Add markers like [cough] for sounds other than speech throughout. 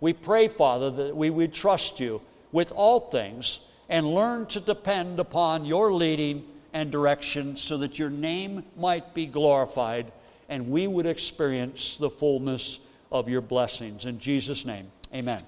We pray, Father, that we would trust you with all things and learn to depend upon your leading and direction so that your name might be glorified and we would experience the fullness of your blessings. In Jesus' name, amen.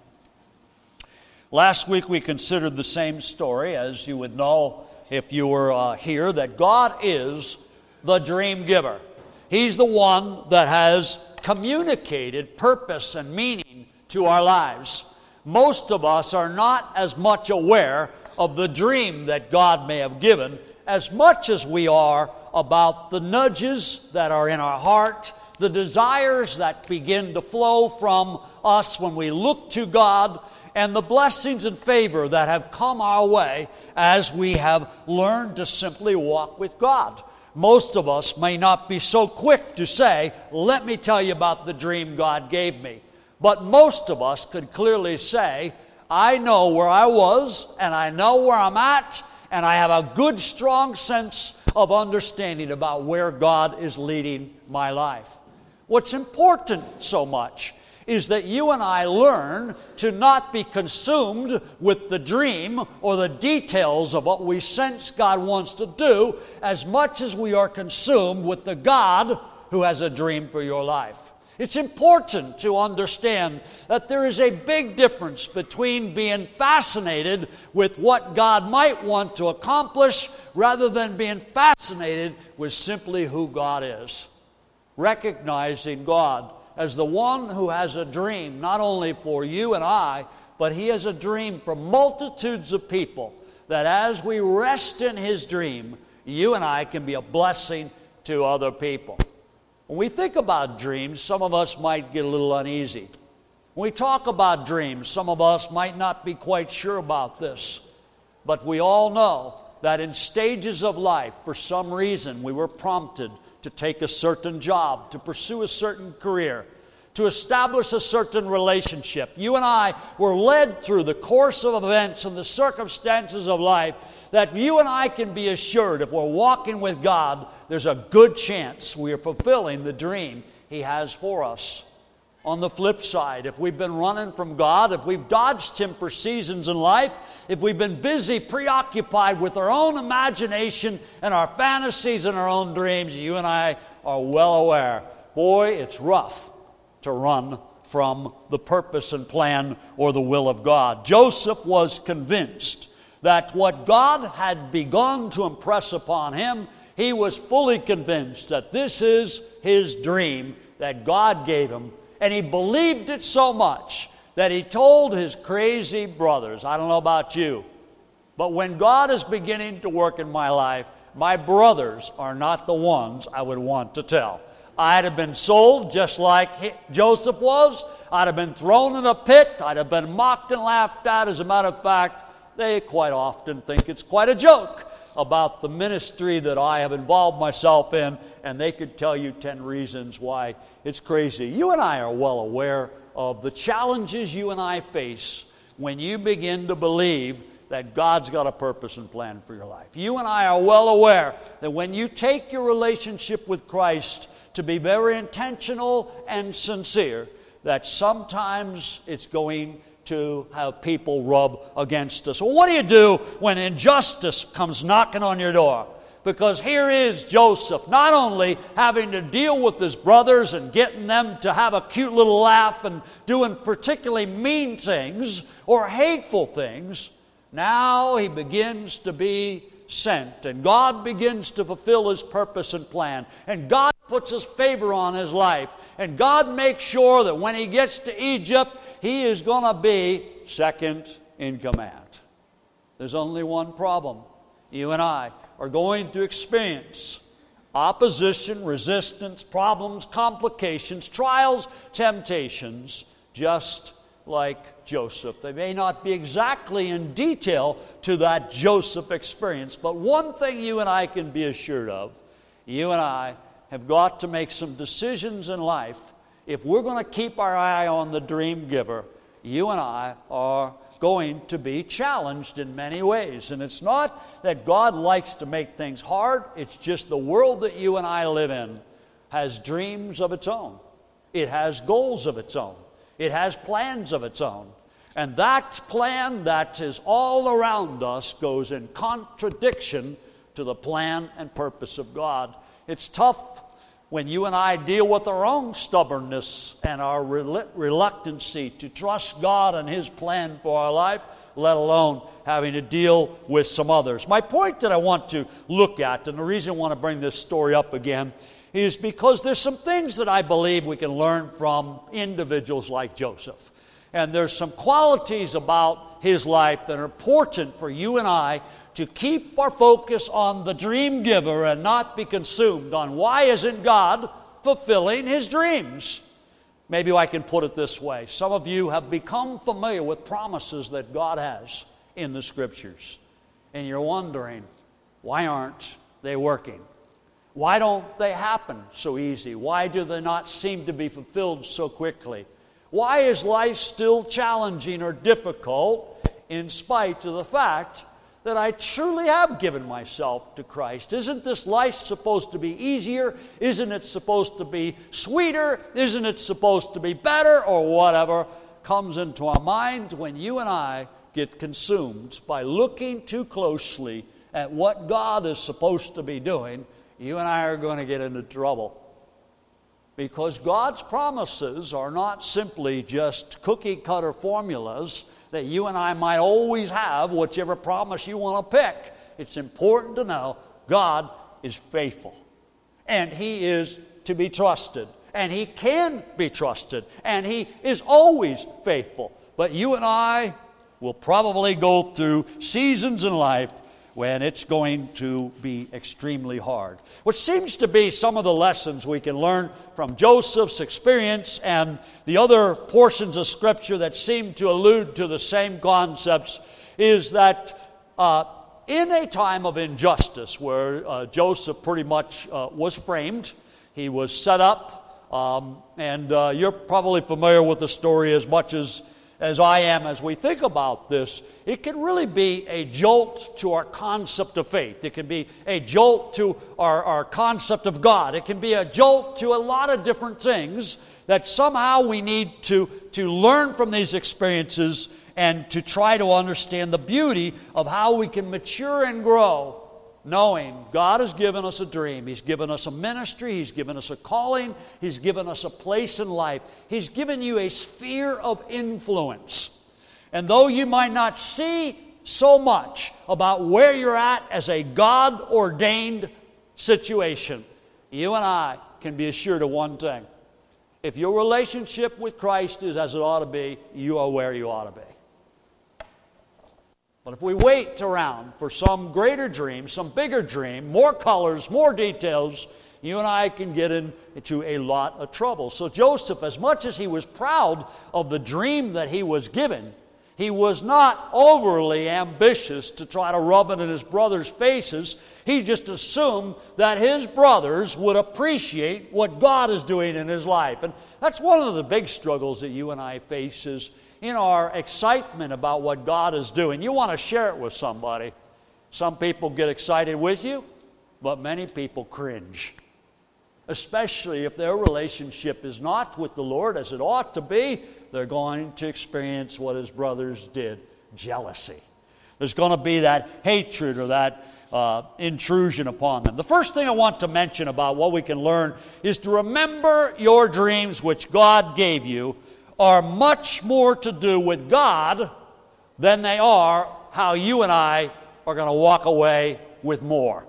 Last week we considered the same story, as you would know if you were uh, here, that God is the dream giver. He's the one that has communicated purpose and meaning to our lives. Most of us are not as much aware of the dream that God may have given as much as we are about the nudges that are in our heart, the desires that begin to flow from us when we look to God, and the blessings and favor that have come our way as we have learned to simply walk with God most of us may not be so quick to say, Let me tell you about the dream God gave me. But most of us could clearly say, I know where I was, and I know where I'm at, and I have a good, strong sense of understanding about where God is leading my life. What's important so much is that you and I learn to not be consumed with the dream or the details of what we sense God wants to do as much as we are consumed with the God who has a dream for your life. It's important to understand that there is a big difference between being fascinated with what God might want to accomplish rather than being fascinated with simply who God is. Recognizing God as the one who has a dream, not only for you and I, but he has a dream for multitudes of people. That as we rest in his dream, you and I can be a blessing to other people. When we think about dreams, some of us might get a little uneasy. When we talk about dreams, some of us might not be quite sure about this. But we all know that in stages of life, for some reason, we were prompted to take a certain job, to pursue a certain career, to establish a certain relationship. You and I were led through the course of events and the circumstances of life that you and I can be assured if we're walking with God, there's a good chance we are fulfilling the dream He has for us. On the flip side, if we've been running from God, if we've dodged Him for seasons in life, if we've been busy, preoccupied with our own imagination and our fantasies and our own dreams, you and I are well aware. Boy, it's rough to run from the purpose and plan or the will of God. Joseph was convinced that what God had begun to impress upon him, he was fully convinced that this is his dream that God gave him and he believed it so much that he told his crazy brothers, I don't know about you, but when God is beginning to work in my life, my brothers are not the ones I would want to tell. I'd have been sold just like Joseph was. I'd have been thrown in a pit. I'd have been mocked and laughed at. As a matter of fact, they quite often think it's quite a joke about the ministry that I have involved myself in, and they could tell you 10 reasons why it's crazy. You and I are well aware of the challenges you and I face when you begin to believe that God's got a purpose and plan for your life. You and I are well aware that when you take your relationship with Christ to be very intentional and sincere, that sometimes it's going to have people rub against us. Well, what do you do when injustice comes knocking on your door? Because here is Joseph, not only having to deal with his brothers and getting them to have a cute little laugh and doing particularly mean things or hateful things, now he begins to be sent, and God begins to fulfill his purpose and plan, and God puts his favor on his life, and God makes sure that when he gets to Egypt, he is going to be second in command. There's only one problem. You and I are going to experience opposition, resistance, problems, complications, trials, temptations, just like Joseph. They may not be exactly in detail to that Joseph experience, but one thing you and I can be assured of you and I have got to make some decisions in life. If we're going to keep our eye on the dream giver, you and I are going to be challenged in many ways. And it's not that God likes to make things hard, it's just the world that you and I live in has dreams of its own, it has goals of its own. It has plans of its own. And that plan that is all around us goes in contradiction to the plan and purpose of God. It's tough when you and I deal with our own stubbornness and our reluctancy to trust God and His plan for our life, let alone having to deal with some others. My point that I want to look at, and the reason I want to bring this story up again, is because there's some things that I believe we can learn from individuals like Joseph. And there's some qualities about his life that are important for you and I to keep our focus on the dream giver and not be consumed on why isn't God fulfilling his dreams. Maybe I can put it this way. Some of you have become familiar with promises that God has in the scriptures, and you're wondering, why aren't they working? Why don't they happen so easy? Why do they not seem to be fulfilled so quickly? Why is life still challenging or difficult in spite of the fact that I truly have given myself to Christ? Isn't this life supposed to be easier? Isn't it supposed to be sweeter? Isn't it supposed to be better? Or whatever comes into our mind when you and I get consumed by looking too closely at what God is supposed to be doing, you and I are going to get into trouble. Because God's promises are not simply just cookie cutter formulas that you and I might always have, whichever promise you want to pick. It's important to know God is faithful and He is to be trusted and He can be trusted and He is always faithful. But you and I will probably go through seasons in life when it's going to be extremely hard. Which seems to be some of the lessons we can learn from Joseph's experience and the other portions of Scripture that seem to allude to the same concepts is that uh, in a time of injustice where uh, Joseph pretty much uh, was framed, he was set up. Um, and uh, you're probably familiar with the story as much as as I am as we think about this, it can really be a jolt to our concept of faith. It can be a jolt to our, our concept of God. It can be a jolt to a lot of different things that somehow we need to, to learn from these experiences and to try to understand the beauty of how we can mature and grow knowing God has given us a dream. He's given us a ministry. He's given us a calling. He's given us a place in life. He's given you a sphere of influence. And though you might not see so much about where you're at as a God ordained situation, you and I can be assured of one thing. If your relationship with Christ is as it ought to be, you are where you ought to be. But if we wait around for some greater dream, some bigger dream, more colors, more details, you and I can get into a lot of trouble. So, Joseph, as much as he was proud of the dream that he was given, he was not overly ambitious to try to rub it in his brothers' faces. He just assumed that his brothers would appreciate what God is doing in his life. And that's one of the big struggles that you and I face is in our excitement about what God is doing. You want to share it with somebody. Some people get excited with you, but many people cringe, especially if their relationship is not with the Lord as it ought to be. They're going to experience what his brothers did jealousy. There's going to be that hatred or that uh, intrusion upon them. The first thing I want to mention about what we can learn is to remember your dreams which God gave you are much more to do with God than they are how you and I are going to walk away with more.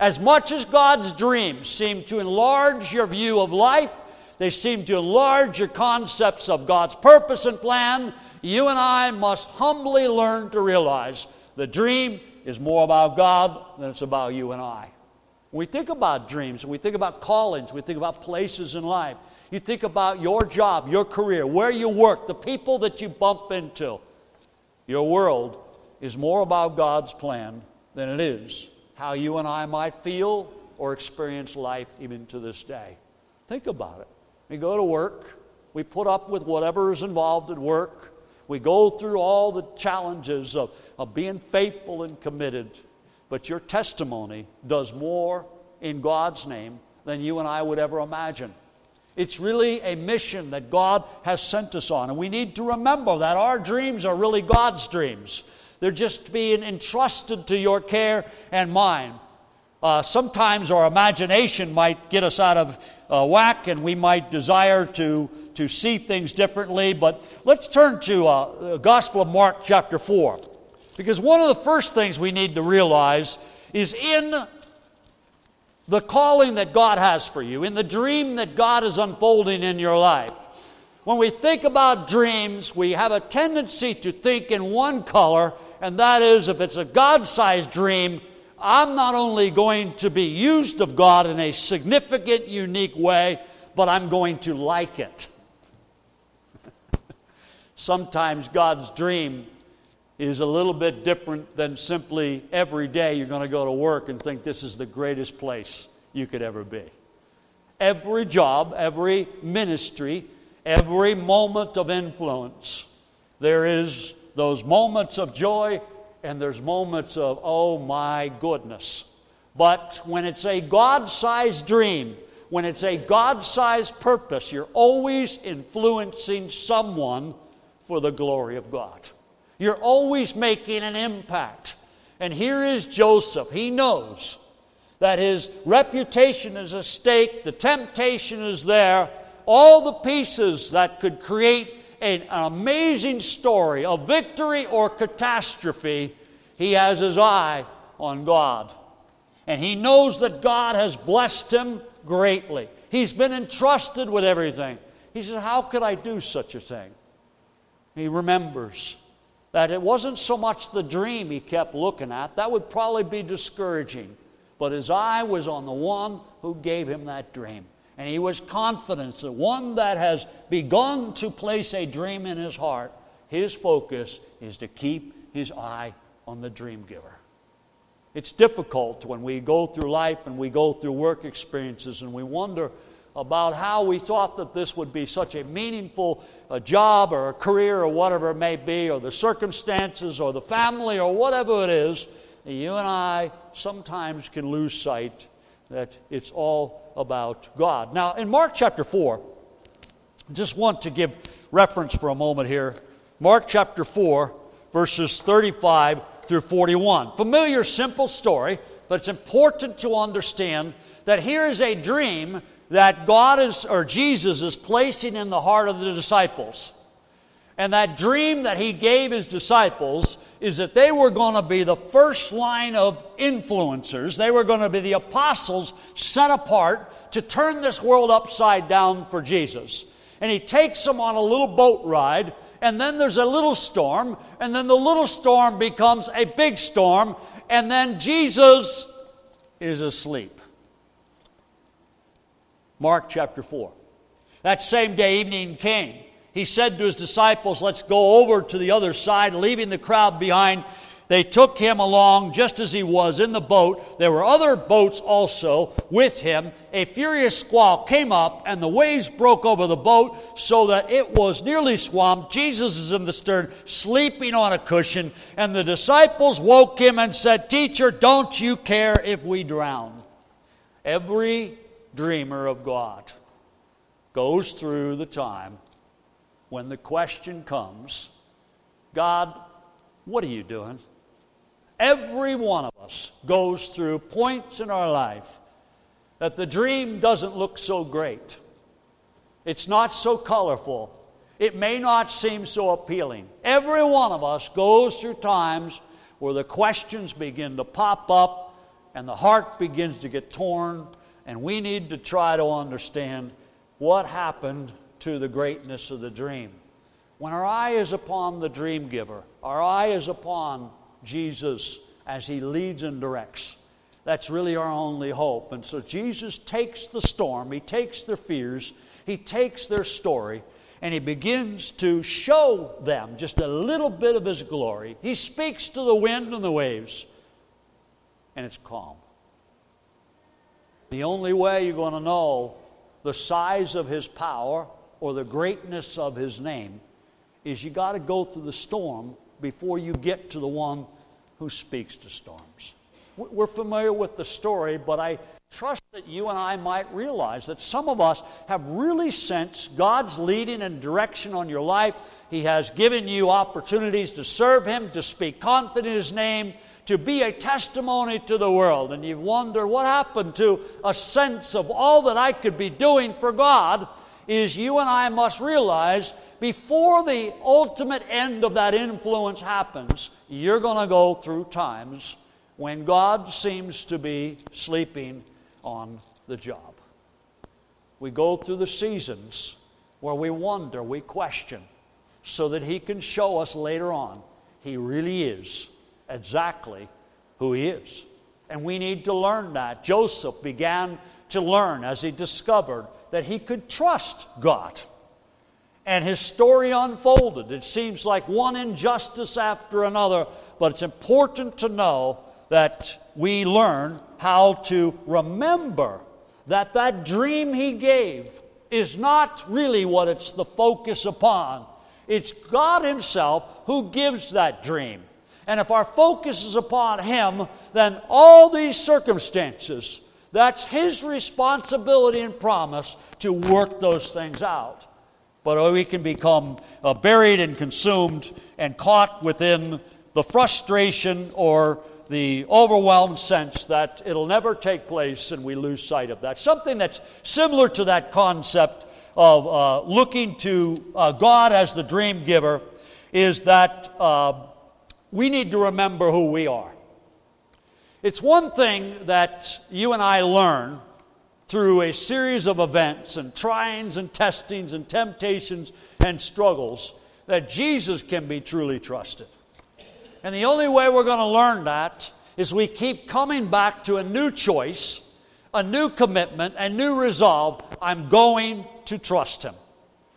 As much as God's dreams seem to enlarge your view of life, they seem to enlarge your concepts of God's purpose and plan, you and I must humbly learn to realize the dream is more about God than it's about you and I. we think about dreams, we think about callings, we think about places in life, you think about your job, your career, where you work, the people that you bump into. Your world is more about God's plan than it is how you and I might feel or experience life even to this day. Think about it. We go to work, we put up with whatever is involved at work, we go through all the challenges of, of being faithful and committed, but your testimony does more in God's name than you and I would ever imagine. It's really a mission that God has sent us on. And we need to remember that our dreams are really God's dreams. They're just being entrusted to your care and mine. Uh, sometimes our imagination might get us out of uh, whack and we might desire to, to see things differently. But let's turn to uh, the Gospel of Mark, chapter 4. Because one of the first things we need to realize is in the calling that God has for you, in the dream that God is unfolding in your life. When we think about dreams, we have a tendency to think in one color, and that is if it's a God sized dream, I'm not only going to be used of God in a significant, unique way, but I'm going to like it. [laughs] Sometimes God's dream is a little bit different than simply every day you're going to go to work and think this is the greatest place you could ever be. Every job, every ministry, every moment of influence, there is those moments of joy and there's moments of, oh my goodness. But when it's a God sized dream, when it's a God sized purpose, you're always influencing someone for the glory of God. You're always making an impact. And here is Joseph. He knows that his reputation is at stake, the temptation is there, all the pieces that could create an amazing story of victory or catastrophe, he has his eye on God. And he knows that God has blessed him greatly. He's been entrusted with everything. He says, How could I do such a thing? He remembers that it wasn't so much the dream he kept looking at, that would probably be discouraging. But his eye was on the one who gave him that dream. And he was confident that one that has begun to place a dream in his heart, his focus is to keep his eye on the dream giver. It's difficult when we go through life and we go through work experiences and we wonder about how we thought that this would be such a meaningful a job or a career or whatever it may be, or the circumstances or the family or whatever it is. You and I sometimes can lose sight that it's all about God. Now, in Mark chapter 4, I just want to give reference for a moment here. Mark chapter 4, verses 35 through 41. Familiar, simple story, but it's important to understand that here is a dream that God is, or Jesus is placing in the heart of the disciples. And that dream that he gave his disciples is that they were going to be the first line of influencers. They were going to be the apostles set apart to turn this world upside down for Jesus. And he takes them on a little boat ride, and then there's a little storm, and then the little storm becomes a big storm, and then Jesus is asleep. Mark chapter 4. That same day, evening came. He said to his disciples, Let's go over to the other side, leaving the crowd behind. They took him along just as he was in the boat. There were other boats also with him. A furious squall came up, and the waves broke over the boat so that it was nearly swamped. Jesus is in the stern, sleeping on a cushion, and the disciples woke him and said, Teacher, don't you care if we drown? Every dreamer of God goes through the time when the question comes God, what are you doing? Every one of us goes through points in our life that the dream doesn't look so great. It's not so colorful. It may not seem so appealing. Every one of us goes through times where the questions begin to pop up and the heart begins to get torn and we need to try to understand what happened to the greatness of the dream. When our eye is upon the dream giver, our eye is upon Jesus as he leads and directs. That's really our only hope. And so Jesus takes the storm, he takes their fears, he takes their story, and he begins to show them just a little bit of his glory. He speaks to the wind and the waves, and it's calm. The only way you're going to know the size of his power or the greatness of his name is you got to go through the storm before you get to the one who speaks to storms. We're familiar with the story, but I trust that you and I might realize that some of us have really sensed God's leading and direction on your life. He has given you opportunities to serve Him, to speak confident in His name, to be a testimony to the world. And you wonder what happened to a sense of all that I could be doing for God. Is you and I must realize before the ultimate end of that influence happens, you're going to go through times when God seems to be sleeping on the job. We go through the seasons where we wonder, we question, so that He can show us later on He really is exactly who He is. And we need to learn that. Joseph began to learn as he discovered that he could trust God. And his story unfolded. It seems like one injustice after another, but it's important to know that we learn how to remember that that dream he gave is not really what it's the focus upon. It's God Himself who gives that dream. And if our focus is upon Him, then all these circumstances, that's His responsibility and promise to work those things out. But we can become uh, buried and consumed and caught within the frustration or the overwhelmed sense that it'll never take place and we lose sight of that. Something that's similar to that concept of uh, looking to uh, God as the dream giver is that uh, we need to remember who we are. It's one thing that you and I learn through a series of events and tryings and testings and temptations and struggles that Jesus can be truly trusted. And the only way we're going to learn that is we keep coming back to a new choice, a new commitment, a new resolve. I'm going to trust Him.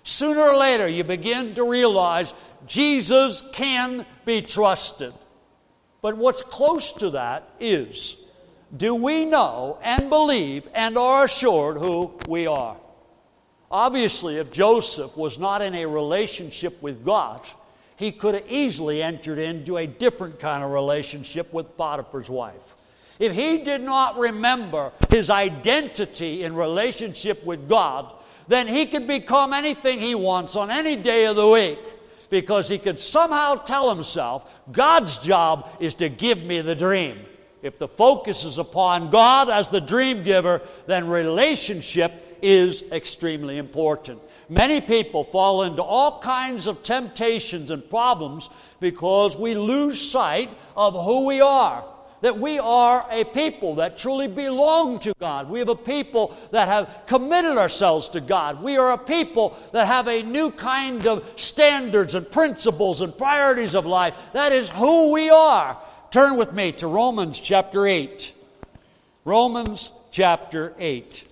Sooner or later, you begin to realize Jesus can be trusted. But what's close to that is do we know and believe and are assured who we are? Obviously, if Joseph was not in a relationship with God, he could have easily entered into a different kind of relationship with Potiphar's wife. If he did not remember his identity in relationship with God, then he could become anything he wants on any day of the week because he could somehow tell himself God's job is to give me the dream. If the focus is upon God as the dream giver, then relationship is extremely important. Many people fall into all kinds of temptations and problems because we lose sight of who we are. That we are a people that truly belong to God. We have a people that have committed ourselves to God. We are a people that have a new kind of standards and principles and priorities of life. That is who we are. Turn with me to Romans chapter 8. Romans chapter 8.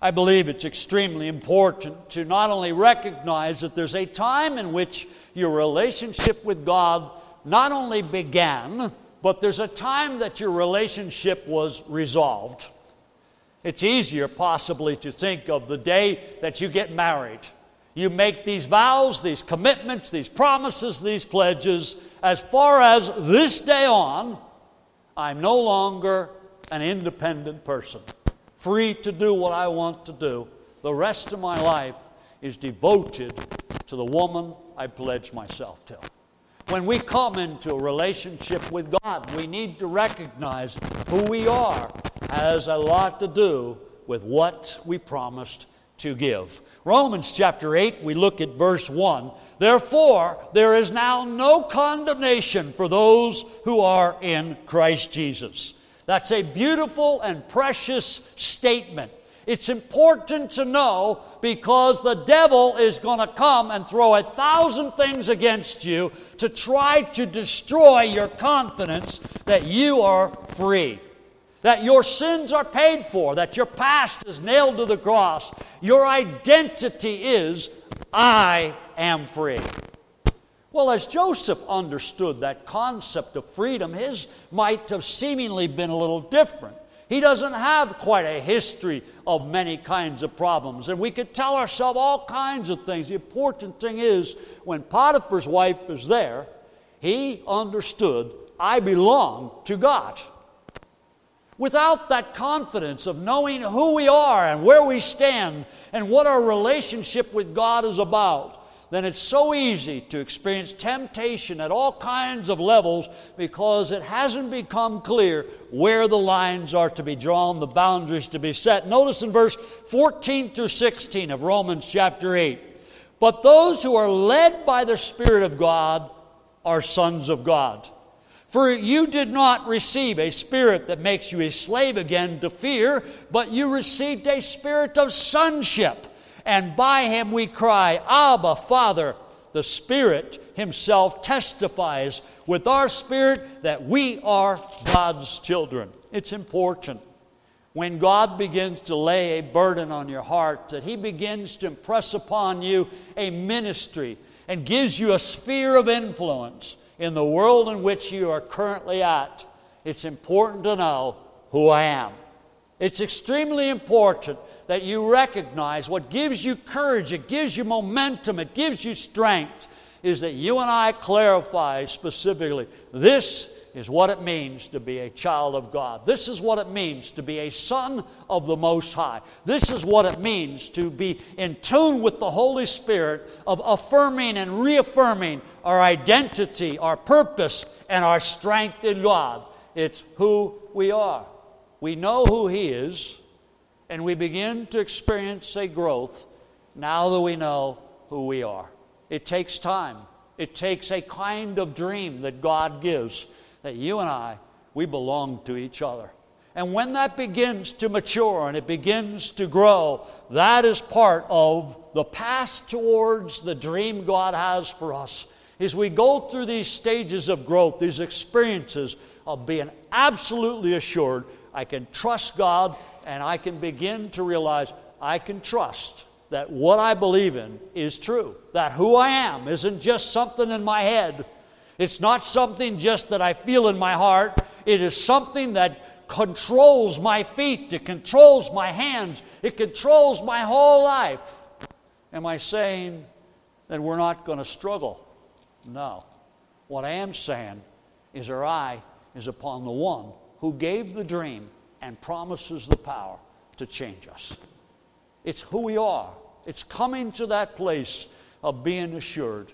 I believe it's extremely important to not only recognize that there's a time in which your relationship with God not only began, but there's a time that your relationship was resolved. It's easier, possibly, to think of the day that you get married. You make these vows, these commitments, these promises, these pledges. As far as this day on, I'm no longer an independent person free to do what I want to do. The rest of my life is devoted to the woman I pledged myself to. When we come into a relationship with God, we need to recognize who we are has a lot to do with what we promised to give. Romans chapter 8, we look at verse 1. Therefore, there is now no condemnation for those who are in Christ Jesus. That's a beautiful and precious statement. It's important to know because the devil is going to come and throw a thousand things against you to try to destroy your confidence that you are free, that your sins are paid for, that your past is nailed to the cross. Your identity is, I am free. Well, as Joseph understood that concept of freedom, his might have seemingly been a little different. He doesn't have quite a history of many kinds of problems. And we could tell ourselves all kinds of things. The important thing is, when Potiphar's wife was there, he understood, I belong to God. Without that confidence of knowing who we are and where we stand and what our relationship with God is about, then it's so easy to experience temptation at all kinds of levels because it hasn't become clear where the lines are to be drawn, the boundaries to be set. Notice in verse 14 through 16 of Romans chapter 8. But those who are led by the Spirit of God are sons of God. For you did not receive a spirit that makes you a slave again to fear, but you received a spirit of sonship and by him we cry, Abba, Father. The Spirit Himself testifies with our spirit that we are God's children. It's important when God begins to lay a burden on your heart, that He begins to impress upon you a ministry and gives you a sphere of influence in the world in which you are currently at. It's important to know who I am. It's extremely important that you recognize what gives you courage, it gives you momentum, it gives you strength, is that you and I clarify specifically this is what it means to be a child of God. This is what it means to be a son of the Most High. This is what it means to be in tune with the Holy Spirit of affirming and reaffirming our identity, our purpose, and our strength in God. It's who we are. We know who He is and we begin to experience a growth now that we know who we are. It takes time. It takes a kind of dream that God gives that you and I, we belong to each other. And when that begins to mature and it begins to grow, that is part of the path towards the dream God has for us. As we go through these stages of growth, these experiences of being absolutely assured, I can trust God and I can begin to realize I can trust that what I believe in is true, that who I am isn't just something in my head. It's not something just that I feel in my heart. It is something that controls my feet, it controls my hands, it controls my whole life. Am I saying that we're not going to struggle? No. What I am saying is our eye is upon the one who gave the dream and promises the power to change us. It's who we are. It's coming to that place of being assured.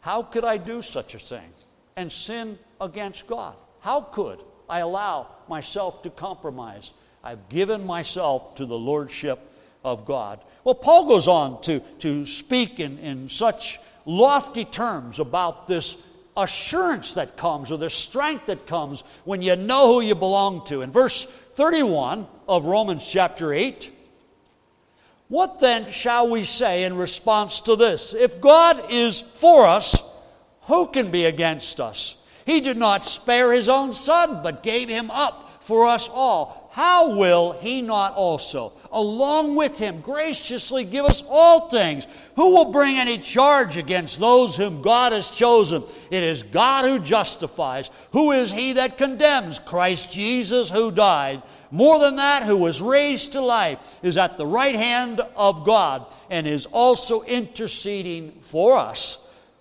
How could I do such a thing and sin against God? How could I allow myself to compromise? I've given myself to the Lordship of God. Well, Paul goes on to, to speak in, in such lofty terms about this assurance that comes or the strength that comes when you know who you belong to. In verse 31 of Romans chapter 8, what then shall we say in response to this? If God is for us, who can be against us? He did not spare his own son, but gave him up for us all how will he not also, along with him, graciously give us all things? Who will bring any charge against those whom God has chosen? It is God who justifies. Who is he that condemns? Christ Jesus who died. More than that, who was raised to life, is at the right hand of God and is also interceding for us.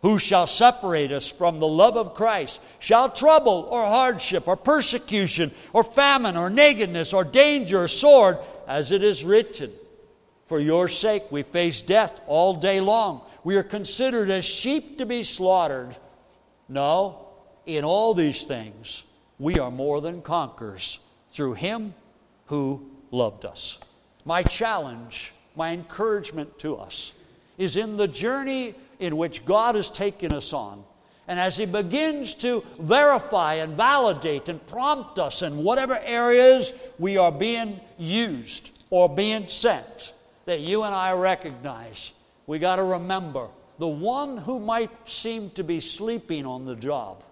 Who shall separate us from the love of Christ? Shall trouble or hardship or persecution or famine or nakedness or danger or sword, as it is written? For your sake we face death all day long. We are considered as sheep to be slaughtered. No, in all these things we are more than conquerors through Him who loved us. My challenge, my encouragement to us is in the journey in which God has taken us on. And as He begins to verify and validate and prompt us in whatever areas we are being used or being sent, that you and I recognize, we got to remember the one who might seem to be sleeping on the job,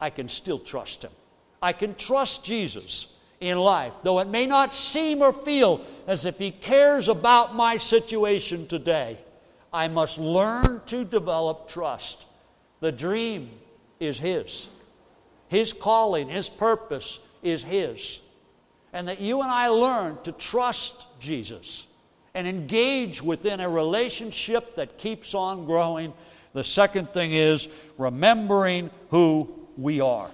I can still trust him. I can trust Jesus in life, though it may not seem or feel as if he cares about my situation today. I must learn to develop trust. The dream is His, His calling, His purpose is His. And that you and I learn to trust Jesus and engage within a relationship that keeps on growing. The second thing is remembering who we are.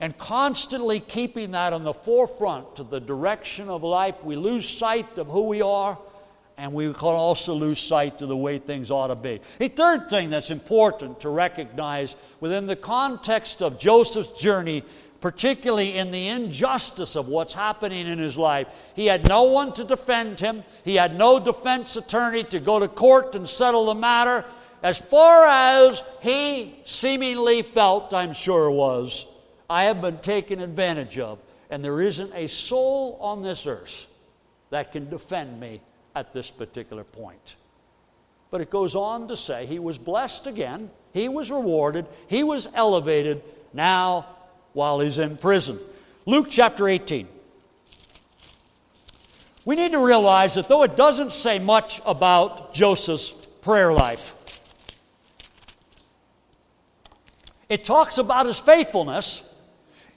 And constantly keeping that on the forefront to the direction of life, we lose sight of who we are and we can also lose sight of the way things ought to be. A third thing that's important to recognize within the context of Joseph's journey, particularly in the injustice of what's happening in his life, he had no one to defend him, he had no defense attorney to go to court and settle the matter. As far as he seemingly felt, I'm sure was, I have been taken advantage of, and there isn't a soul on this earth that can defend me at this particular point. But it goes on to say he was blessed again, he was rewarded, he was elevated now while he's in prison. Luke chapter 18. We need to realize that though it doesn't say much about Joseph's prayer life, it talks about his faithfulness.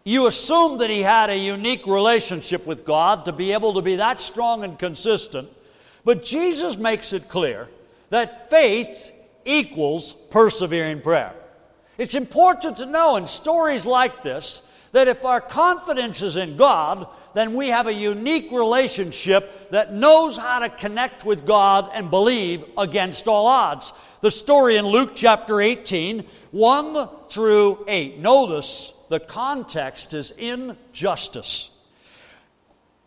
You assume that he had a unique relationship with God to be able to be that strong and consistent but Jesus makes it clear that faith equals persevering prayer. It's important to know in stories like this that if our confidence is in God, then we have a unique relationship that knows how to connect with God and believe against all odds. The story in Luke chapter 18, 1 through 8. Notice the context is injustice.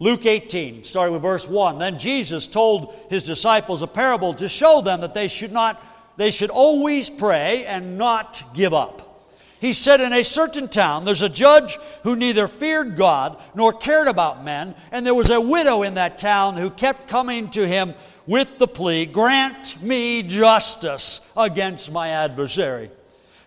Luke 18, starting with verse 1. Then Jesus told his disciples a parable to show them that they should not they should always pray and not give up. He said, In a certain town, there's a judge who neither feared God nor cared about men, and there was a widow in that town who kept coming to him with the plea, Grant me justice against my adversary.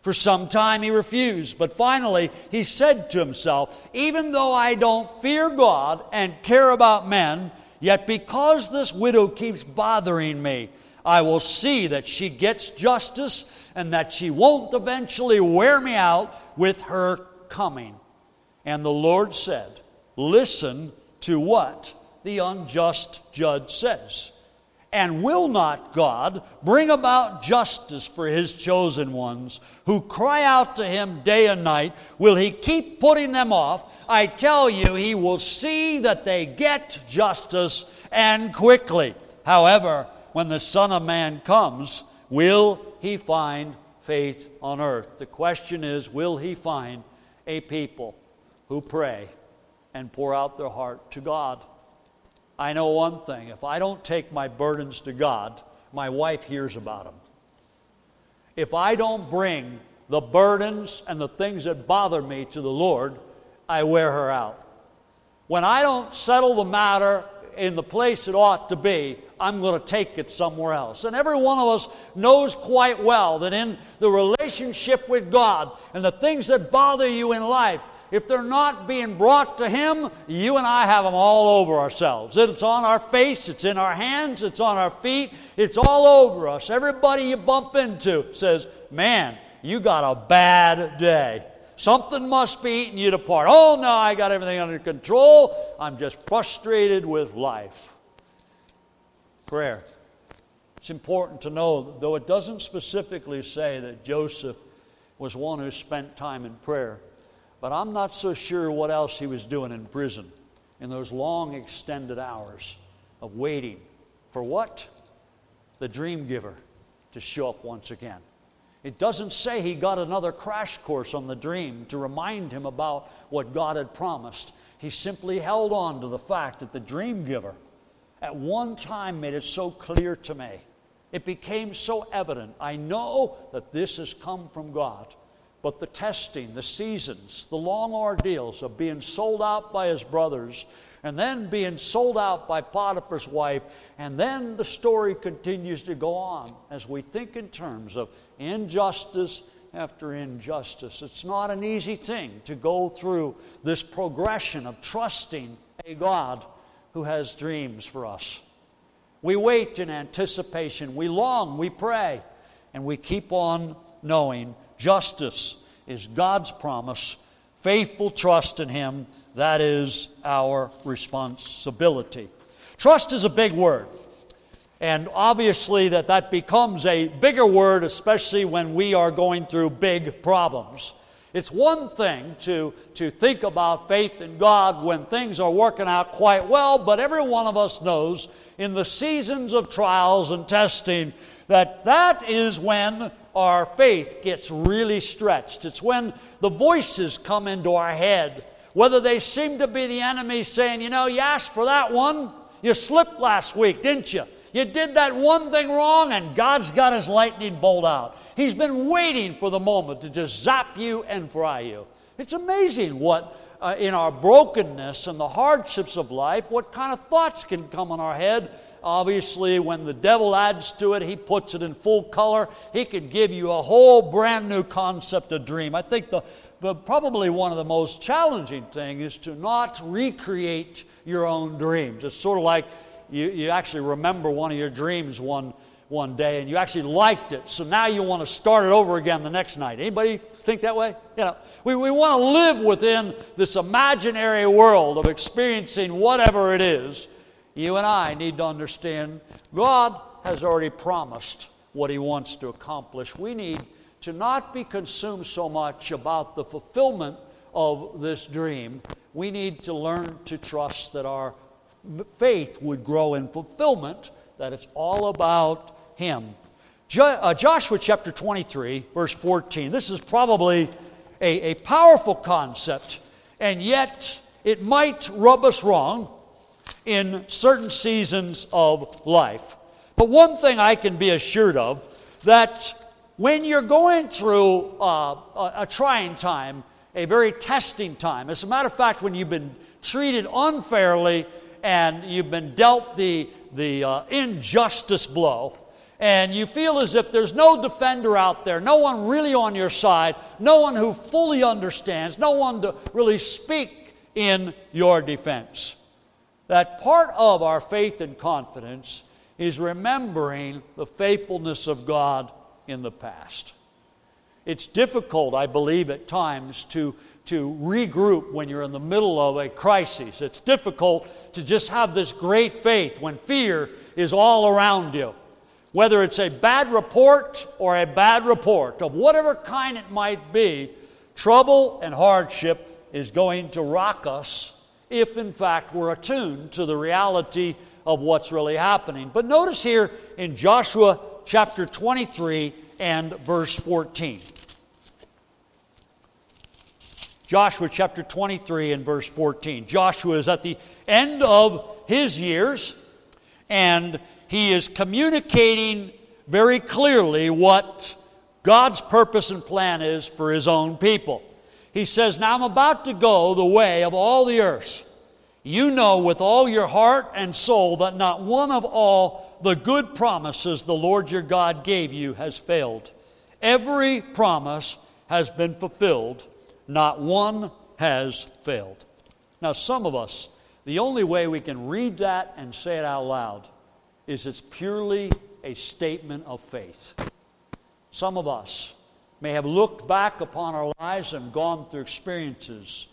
For some time he refused, but finally he said to himself, Even though I don't fear God and care about men, yet because this widow keeps bothering me, I will see that she gets justice and that she won't eventually wear me out with her coming. And the Lord said, Listen to what the unjust judge says. And will not God bring about justice for his chosen ones who cry out to him day and night? Will he keep putting them off? I tell you, he will see that they get justice and quickly. However, when the Son of Man comes, will he find faith on earth? The question is will he find a people who pray and pour out their heart to God? I know one thing if I don't take my burdens to God, my wife hears about them. If I don't bring the burdens and the things that bother me to the Lord, I wear her out. When I don't settle the matter in the place it ought to be, I'm going to take it somewhere else. And every one of us knows quite well that in the relationship with God and the things that bother you in life, if they're not being brought to Him, you and I have them all over ourselves. It's on our face, it's in our hands, it's on our feet, it's all over us. Everybody you bump into says, Man, you got a bad day. Something must be eating you apart. Oh, no, I got everything under control. I'm just frustrated with life. Prayer. It's important to know, though it doesn't specifically say that Joseph was one who spent time in prayer. But I'm not so sure what else he was doing in prison in those long extended hours of waiting for what? The dream giver to show up once again. It doesn't say he got another crash course on the dream to remind him about what God had promised. He simply held on to the fact that the dream giver at one time made it so clear to me. It became so evident. I know that this has come from God. But the testing, the seasons, the long ordeals of being sold out by his brothers, and then being sold out by Potiphar's wife, and then the story continues to go on as we think in terms of injustice after injustice. It's not an easy thing to go through this progression of trusting a God who has dreams for us. We wait in anticipation, we long, we pray, and we keep on knowing Justice is God's promise. Faithful trust in Him, that is our responsibility. Trust is a big word. And obviously, that, that becomes a bigger word, especially when we are going through big problems. It's one thing to, to think about faith in God when things are working out quite well, but every one of us knows in the seasons of trials and testing that that is when our faith gets really stretched. It's when the voices come into our head, whether they seem to be the enemy saying, You know, you asked for that one. You slipped last week, didn't you? You did that one thing wrong, and God's got his lightning bolt out. He's been waiting for the moment to just zap you and fry you. It's amazing what, uh, in our brokenness and the hardships of life, what kind of thoughts can come in our head. Obviously, when the devil adds to it, he puts it in full color. He can give you a whole brand new concept of dream. I think the, the probably one of the most challenging things is to not recreate your own dreams. It's sort of like you, you actually remember one of your dreams one one day and you actually liked it. So now you want to start it over again the next night. Anybody think that way? You know, we, we want to live within this imaginary world of experiencing whatever it is. You and I need to understand God has already promised what He wants to accomplish. We need to not be consumed so much about the fulfillment of this dream. We need to learn to trust that our faith would grow in fulfillment, that it's all about him. Uh, Joshua chapter 23, verse 14. This is probably a, a powerful concept, and yet it might rub us wrong in certain seasons of life. But one thing I can be assured of that when you're going through uh, a, a trying time, a very testing time, as a matter of fact, when you've been treated unfairly and you've been dealt the, the uh, injustice blow, and you feel as if there's no defender out there, no one really on your side, no one who fully understands, no one to really speak in your defense. That part of our faith and confidence is remembering the faithfulness of God in the past. It's difficult, I believe, at times to, to regroup when you're in the middle of a crisis. It's difficult to just have this great faith when fear is all around you whether it's a bad report or a bad report of whatever kind it might be, trouble and hardship is going to rock us if, in fact, we're attuned to the reality of what's really happening. But notice here in Joshua chapter 23 and verse 14. Joshua chapter 23 and verse 14. Joshua is at the end of his years, and he is communicating very clearly what God's purpose and plan is for his own people. He says, Now I'm about to go the way of all the earth. You know with all your heart and soul that not one of all the good promises the Lord your God gave you has failed. Every promise has been fulfilled, not one has failed. Now, some of us, the only way we can read that and say it out loud is it's purely a statement of faith. Some of us may have looked back upon our lives and gone through experiences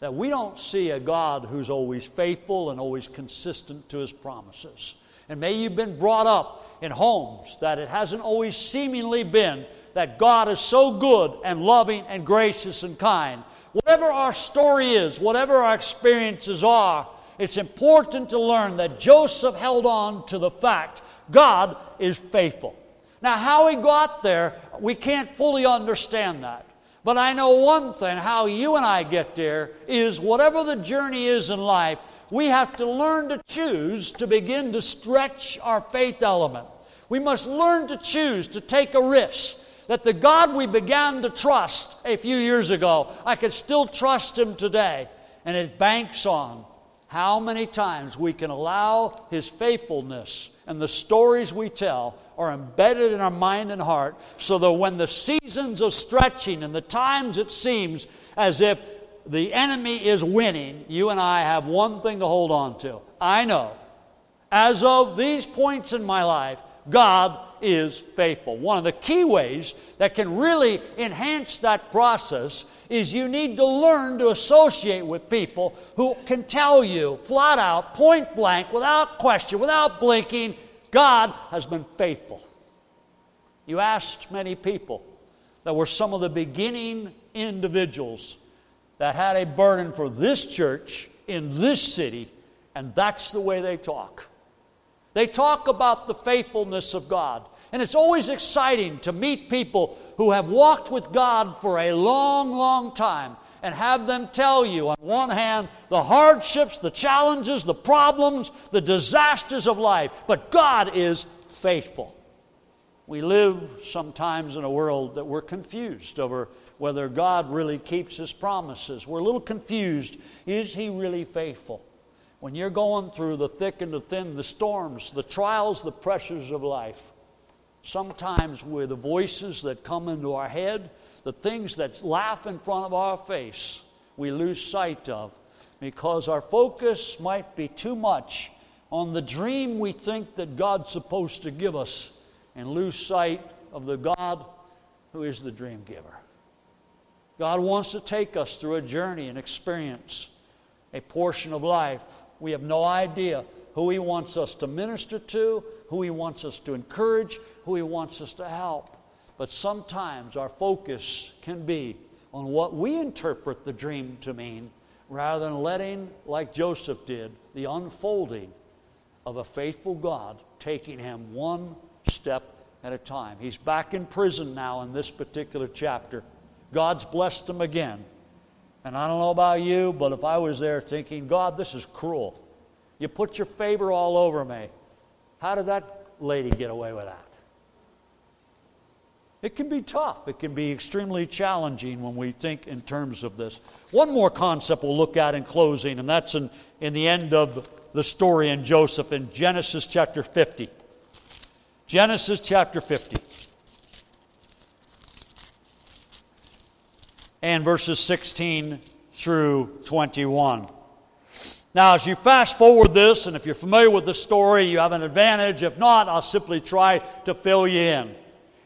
that we don't see a God who's always faithful and always consistent to his promises. And may you've been brought up in homes that it hasn't always seemingly been that God is so good and loving and gracious and kind. Whatever our story is, whatever our experiences are, it's important to learn that Joseph held on to the fact God is faithful. Now, how he got there, we can't fully understand that. But I know one thing how you and I get there is whatever the journey is in life, we have to learn to choose to begin to stretch our faith element. We must learn to choose to take a risk that the God we began to trust a few years ago, I can still trust Him today. And it banks on how many times we can allow His faithfulness and the stories we tell are embedded in our mind and heart so that when the seasons of stretching and the times it seems as if the enemy is winning, you and I have one thing to hold on to. I know, as of these points in my life, God is faithful. One of the key ways that can really enhance that process is you need to learn to associate with people who can tell you flat out, point blank, without question, without blinking, God has been faithful. You asked many people that were some of the beginning individuals that had a burden for this church in this city, and that's the way they talk. They talk about the faithfulness of God. And it's always exciting to meet people who have walked with God for a long, long time and have them tell you, on one hand, the hardships, the challenges, the problems, the disasters of life, but God is faithful. We live sometimes in a world that we're confused over whether God really keeps his promises. We're a little confused. Is he really faithful? When you're going through the thick and the thin, the storms, the trials, the pressures of life, sometimes with the voices that come into our head, the things that laugh in front of our face, we lose sight of because our focus might be too much on the dream we think that God's supposed to give us and lose sight of the God who is the dream giver. God wants to take us through a journey and experience a portion of life. We have no idea who He wants us to minister to, who He wants us to encourage, who He wants us to help. But sometimes our focus can be on what we interpret the dream to mean rather than letting, like Joseph did, the unfolding of a faithful God taking him one step at a time. He's back in prison now in this particular chapter. God's blessed him again. And I don't know about you, but if I was there thinking, God, this is cruel. You put your favor all over me. How did that lady get away with that? It can be tough. It can be extremely challenging when we think in terms of this. One more concept we'll look at in closing, and that's in, in the end of the story in Joseph in Genesis chapter 50. Genesis chapter 50. And verses 16 through 21. Now, as you fast forward this, and if you're familiar with the story, you have an advantage. If not, I'll simply try to fill you in.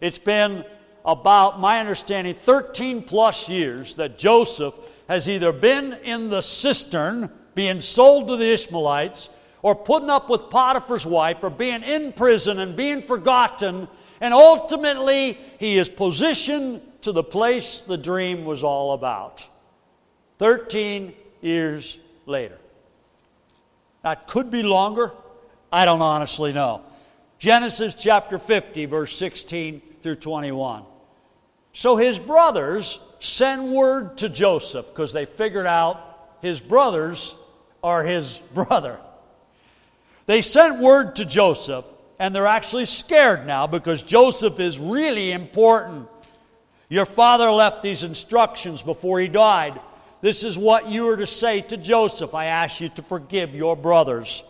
It's been about, my understanding, 13 plus years that Joseph has either been in the cistern, being sold to the Ishmaelites, or putting up with Potiphar's wife, or being in prison and being forgotten, and ultimately he is positioned to the place the dream was all about. 13 years later. That could be longer. I don't honestly know. Genesis chapter 50, verse 16 through 21. So his brothers send word to Joseph because they figured out his brothers are his [laughs] brother. They sent word to Joseph, and they're actually scared now because Joseph is really important. Your father left these instructions before he died. This is what you are to say to Joseph I ask you to forgive your brothers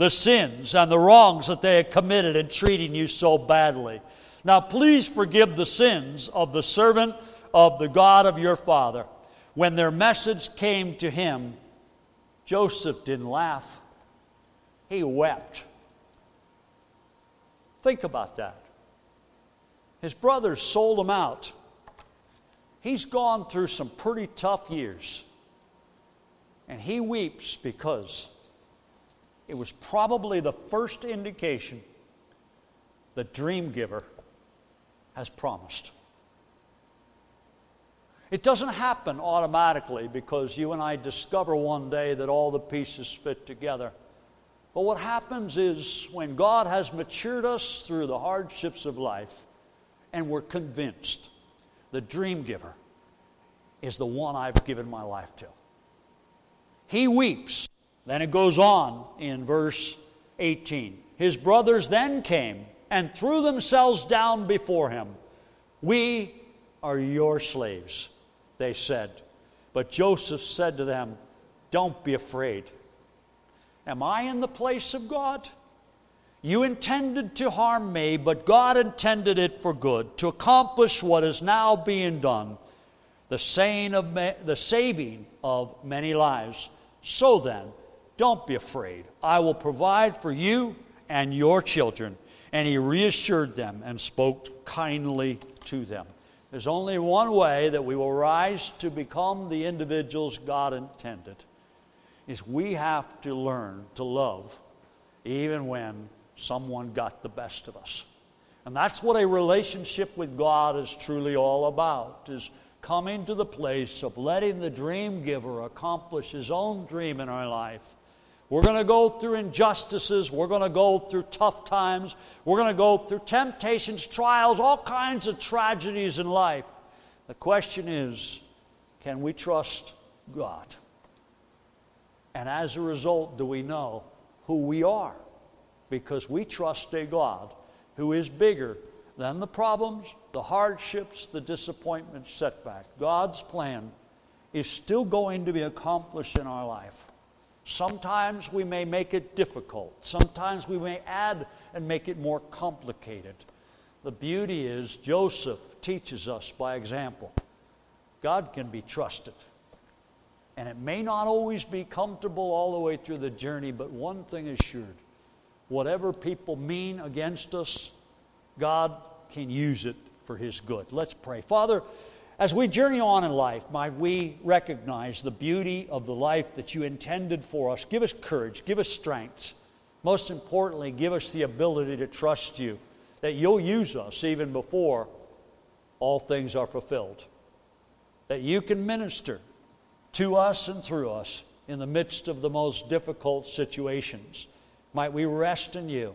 the sins and the wrongs that they had committed in treating you so badly. Now, please forgive the sins of the servant of the God of your father. When their message came to him, Joseph didn't laugh, he wept. Think about that. His brothers sold him out. He's gone through some pretty tough years. And he weeps because it was probably the first indication the dream giver has promised. It doesn't happen automatically because you and I discover one day that all the pieces fit together. But what happens is when God has matured us through the hardships of life and we're convinced the dream giver is the one I've given my life to. He weeps. Then it goes on in verse 18. His brothers then came and threw themselves down before him. We are your slaves, they said. But Joseph said to them, Don't be afraid. Am I in the place of God? You intended to harm me, but God intended it for good, to accomplish what is now being done, the, saying of ma- the saving of many lives. So then, don't be afraid. I will provide for you and your children and he reassured them and spoke kindly to them. There's only one way that we will rise to become the individuals God intended is we have to learn to love even when someone got the best of us. And that's what a relationship with God is truly all about, is coming to the place of letting the dream giver accomplish his own dream in our life. We're going to go through injustices. We're going to go through tough times. We're going to go through temptations, trials, all kinds of tragedies in life. The question is can we trust God? And as a result, do we know who we are? Because we trust a God who is bigger than the problems, the hardships, the disappointments, setbacks. God's plan is still going to be accomplished in our life. Sometimes we may make it difficult. Sometimes we may add and make it more complicated. The beauty is, Joseph teaches us by example. God can be trusted. And it may not always be comfortable all the way through the journey, but one thing is sure whatever people mean against us, God can use it for His good. Let's pray. Father, as we journey on in life, might we recognize the beauty of the life that you intended for us. Give us courage, give us strength. Most importantly, give us the ability to trust you, that you'll use us even before all things are fulfilled. That you can minister to us and through us in the midst of the most difficult situations. Might we rest in you,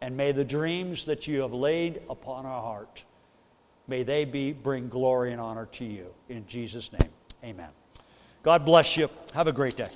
and may the dreams that you have laid upon our heart May they be, bring glory and honor to you. In Jesus' name, amen. God bless you. Have a great day.